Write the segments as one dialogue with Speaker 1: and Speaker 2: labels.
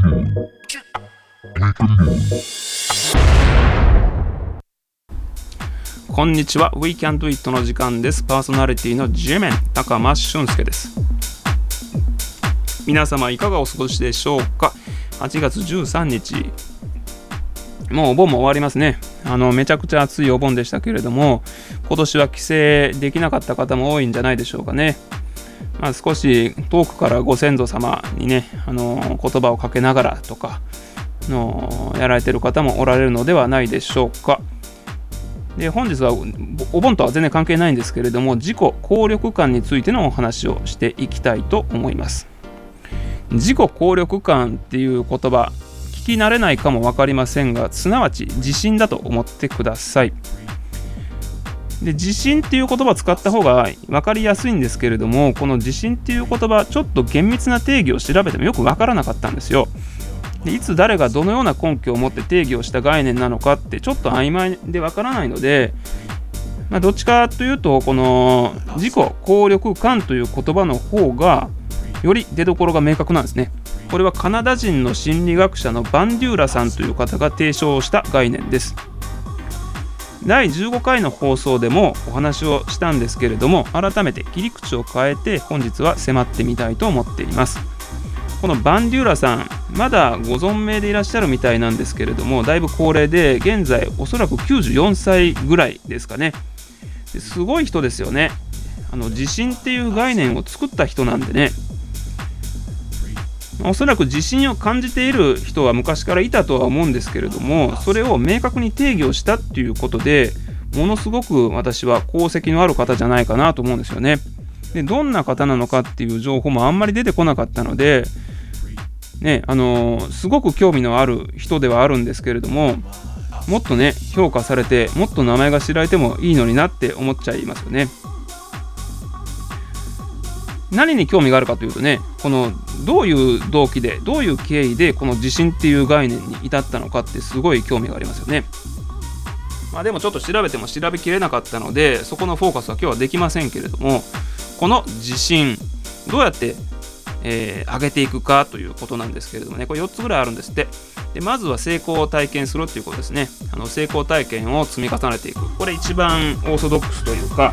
Speaker 1: こんにちは。We Can Do It の時間です。パーソナリティの G メン。高間俊介です。皆様いかがお過ごしでしょうか？8月13日。もうお盆も終わりますね。あのめちゃくちゃ暑いお盆でしたけれども今年は帰省できなかった方も多いんじゃないでしょうかね。まあ、少し遠くからご先祖様にねあの言葉をかけながらとかのやられてる方もおられるのではないでしょうか。で本日はお盆とは全然関係ないんですけれども自己効力感についてのお話をしていきたいと思います自己効力感っていう言葉聞き慣れないかも分かりませんがすなわち自信だと思ってくださいで自信っていう言葉を使った方が分かりやすいんですけれどもこの自信っていう言葉ちょっと厳密な定義を調べてもよく分からなかったんですよ。でいつ誰がどのような根拠を持って定義をした概念なのかってちょっと曖昧で分からないので、まあ、どっちかというとこの自己効力感という言葉の方がより出どころが明確なんですね。これはカナダ人の心理学者のバンデューラさんという方が提唱した概念です。第15回の放送でもお話をしたんですけれども改めて切り口を変えて本日は迫ってみたいと思っています。このバンデューラさんまだご存命でいらっしゃるみたいなんですけれどもだいぶ高齢で現在おそらく94歳ぐらいですかね。すごい人ですよね。あの地震っていう概念を作った人なんでね。おそらく自信を感じている人は昔からいたとは思うんですけれどもそれを明確に定義をしたっていうことでものすごく私は功績のある方じゃないかなと思うんですよね。でどんな方なのかっていう情報もあんまり出てこなかったので、ねあのー、すごく興味のある人ではあるんですけれどももっとね評価されてもっと名前が知られてもいいのになって思っちゃいますよね。何に興味があるかというとねこのどういう動機でどういう経緯でこの地震っていう概念に至ったのかってすごい興味がありますよね。まあ、でもちょっと調べても調べきれなかったのでそこのフォーカスは今日はできませんけれどもこの地震どうやって、えー、上げていくかということなんですけれどもねこれ4つぐらいあるんですって。でまずは成功を体験するということですね。あの成功体験を積み重ねていく。これ一番オーソドックスというか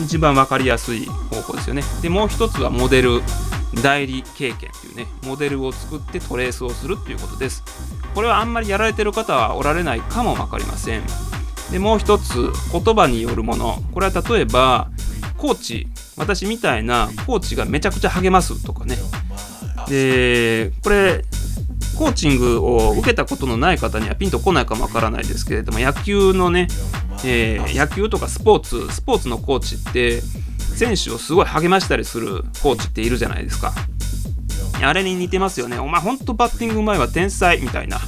Speaker 1: 一番分かりやすい方法ですよね。でもう一つはモデル代理経験というねモデルを作ってトレースをするということです。これはあんまりやられてる方はおられないかも分かりません。でもう一つ言葉によるものこれは例えばコーチ私みたいなコーチがめちゃくちゃ励ますとかねでこれコーチングを受けたことのない方にはピンとこないかもわからないですけれども野球のねえー、野球とかスポーツスポーツのコーチって選手をすごい励ましたりするコーチっているじゃないですか。あれに似てますよね。お前ほんとバッティングうまいわ天才みたいな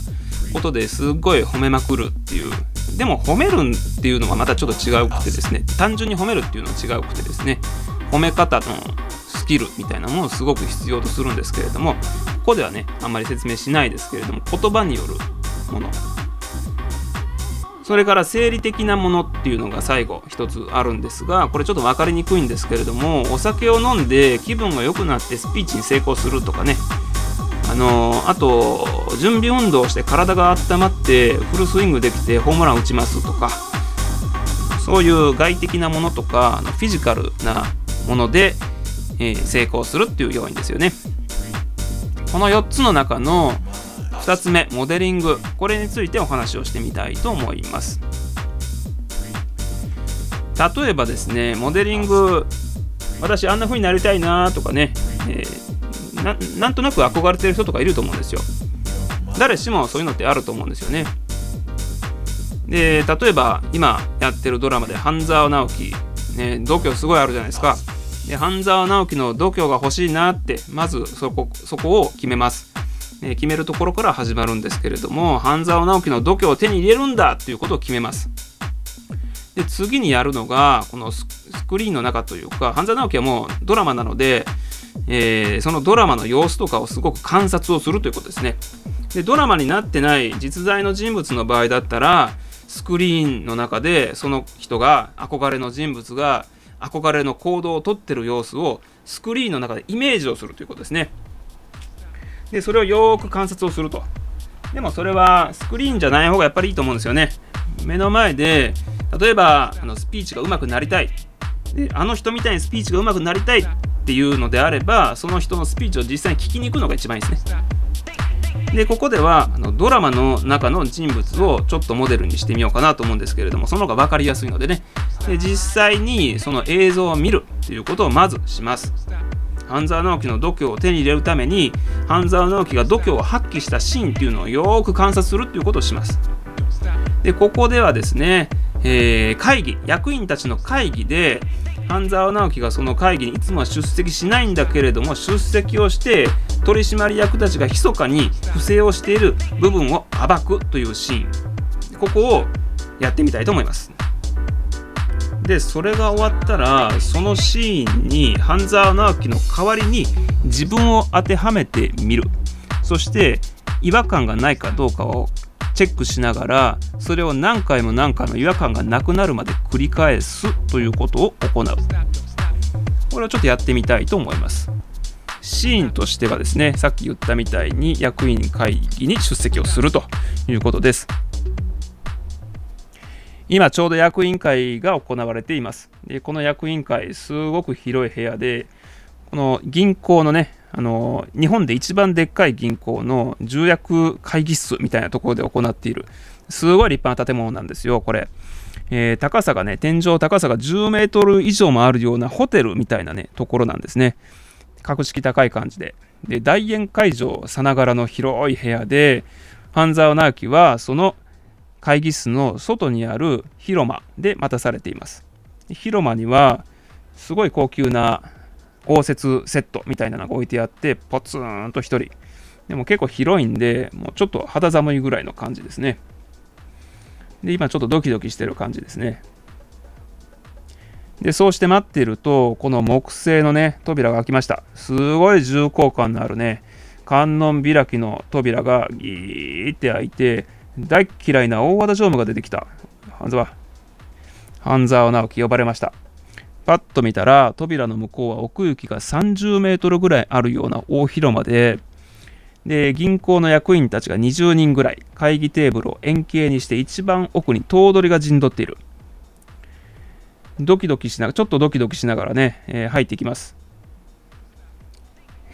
Speaker 1: ことですっごい褒めまくるっていう。でも褒めるっていうのはまたちょっと違うくてですね。単純に褒めるっていうのは違うくてですね。褒め方のスキルみたいなものをすごく必要とするんですけれどもここではねあんまり説明しないですけれども言葉によるもの。それから生理的なものっていうのが最後一つあるんですがこれちょっと分かりにくいんですけれどもお酒を飲んで気分が良くなってスピーチに成功するとかね。あの、あと準備運動して体が温まってフルスイングできてホームラン打ちますとか。そういう外的なものとかフィジカルなもので、え、成功するっていう要因ですよね。この4つの中の2つ目モデリング。これについてお話をしてみたいと思います。例えばですねモデリング私あんな風になりたいなとかね、えー、なんとなく憧れてる人とかいると思うんですよ。誰しもそういうのってあると思うんですよね。で例えば今やってるドラマで半沢直樹、ね、度胸すごいあるじゃないですか。で半沢直樹の度胸が欲しいなってまずそこそこを決めます。え決めるところから始まるんですけれども半沢直樹の度胸を手に入れるんだということを決めます。で次にやるのがこのスクリーンの中というか半沢直樹はもうドラマなので、えー、そのドラマの様子とかをすごく観察をするということですね。でドラマになってない実在の人物の場合だったらスクリーンの中でその人が憧れの人物が憧れの行動をとってる様子をスクリーンの中でイメージをするということですね。でそれをよーく観察をすると。でもそれはスクリーンじゃない方がやっぱりいいと思うんですよね。目の前で例えばあのスピーチが上手くなりたい。であの人みたいにスピーチが上手くなりたいっていうのであればその人のスピーチを実際に聞きに行くのが一番いいですね。でここではあのドラマの中の人物をちょっとモデルにしてみようかなと思うんですけれどもその方が分かりやすいのでねで実際にその映像を見るということをまずします。半沢直樹の度胸を手に入れるために半沢直樹が度胸を発揮したシーンっていうのをよく観察するっていうことをします。でここではですね、えー、会議役員たちの会議で半沢直樹がその会議にいつもは出席しないんだけれども出席をして取締役たちが密かに不正をしている部分を暴くというシーン。ここをやってみたいと思います。でそれが終わったらそのシーンに半沢直樹の代わりに自分を当てはめてみる。そして違和感がないかどうかをチェックしながらそれを何回も何回も違和感がなくなるまで繰り返すということを行う。これをちょっとやってみたいと思います。シーンとしてはですねさっき言ったみたいに役員会議に出席をするということです。今ちょうど役員会が行われています。でこの役員会すごく広い部屋でこの銀行のねあの日本で一番でっかい銀行の重役会議室みたいなところで行っている。すごい立派な建物なんですよこれ、えー、高さがね天井高さが10メートル以上もあるようなホテルみたいなねところなんですね。格式高い感じで。で大宴会場さながらの広い部屋で半沢直樹はその会議室の外にある広間で待たされています広間にはすごい高級な応接セットみたいなのが置いてあって、ポツンと1人。でも結構広いんで、もうちょっと肌寒いぐらいの感じですね。で、今ちょっとドキドキしてる感じですね。で、そうして待っていると、この木製のね、扉が開きました。すごい重厚感のあるね、観音開きの扉がギーって開いて、大嫌いな大和田常務が出てきた。半沢。半沢直樹呼ばれました。パッと見たら扉の向こうは奥行きが30メートルぐらいあるような大広間でで銀行の役員たちが20人ぐらい会議テーブルを円形にして一番奥に頭取が陣取っているドキドキしながらちょっとドキドキしながらね、えー、入っていきます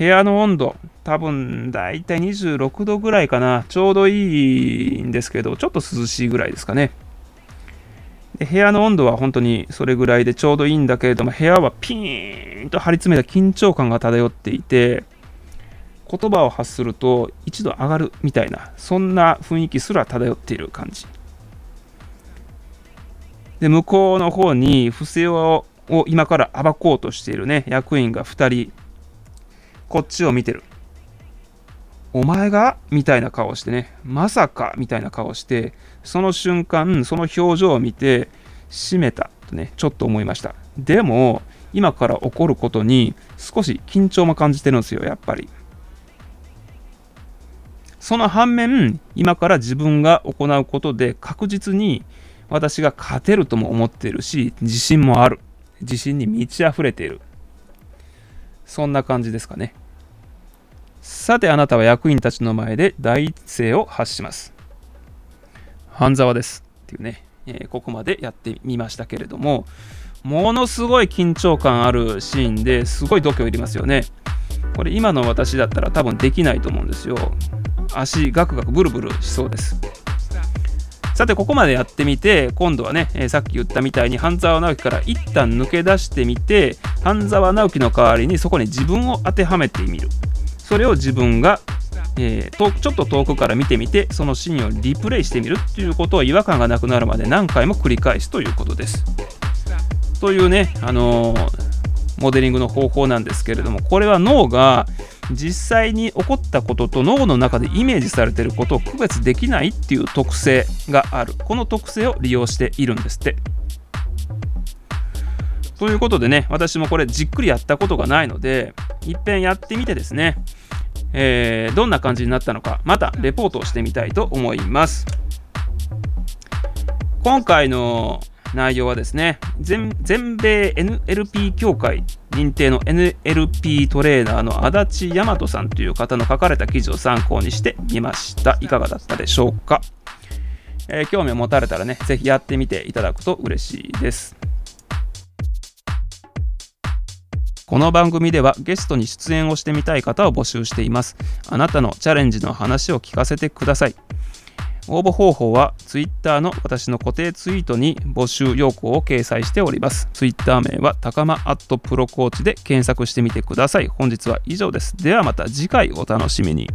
Speaker 1: 部屋の温度多分だいたい26度ぐらいかな。ちょうどいいんですけどちょっと涼しいぐらいですかね。で部屋の温度は本当にそれぐらいでちょうどいいんだけれども部屋はピーンと張り詰めた緊張感が漂っていて言葉を発すると一度上がるみたいなそんな雰囲気すら漂っている感じ。で向こうの方に不正を今から暴こうとしているね役員が2人こっちを見てるお前がみたいな顔をしてね、まさかみたいな顔をして、その瞬間、その表情を見て、閉めたとね、ちょっと思いました。でも、今から起こることに少し緊張も感じてるんですよ、やっぱり。その反面、今から自分が行うことで確実に私が勝てるとも思っているし、自信もある。自信に満ち溢れている。そんな感じですかね。さてあなたは役員たちの前で第一声を発します。半沢です。っていうね、えー、ここまでやってみましたけれども、ものすごい緊張感あるシーンですごい度胸いりますよね。これ今の私だったら多分できないと思うんですよ。足ガクガクブルブルしそうです。さてここまでやってみて今度はね、えー、さっき言ったみたいに半沢直樹から一旦抜け出してみて半沢直樹の代わりにそこに自分を当てはめてみる。それを自分が、えー、とちょっと遠くから見てみてそのシーンをリプレイしてみるっていうことを違和感がなくなるまで何回も繰り返すということです。というね、あのー、モデリングの方法なんですけれどもこれは脳が実際に起こったことと脳の中でイメージされてることを区別できないっていう特性がある。この特性を利用しているんですって。ということでね私もこれじっくりやったことがないのでいっぺんやってみてですねえー、どんな感じになったのかまたレポートをしてみたいと思います。今回の内容はですね全米 NLP 協会認定の NLP トレーナーの足立大和さんという方の書かれた記事を参考にしてみました。いかがだったでしょうか、えー、興味を持たれたらねぜひやってみていただくと嬉しいです。この番組ではゲストに出演をしてみたい方を募集していますあなたのチャレンジの話を聞かせてください応募方法は Twitter の私の固定ツイートに募集要項を掲載しております。Twitter 名は高間アットプロコーチで検索してみてください。本日は以上です。ではまた次回お楽しみに。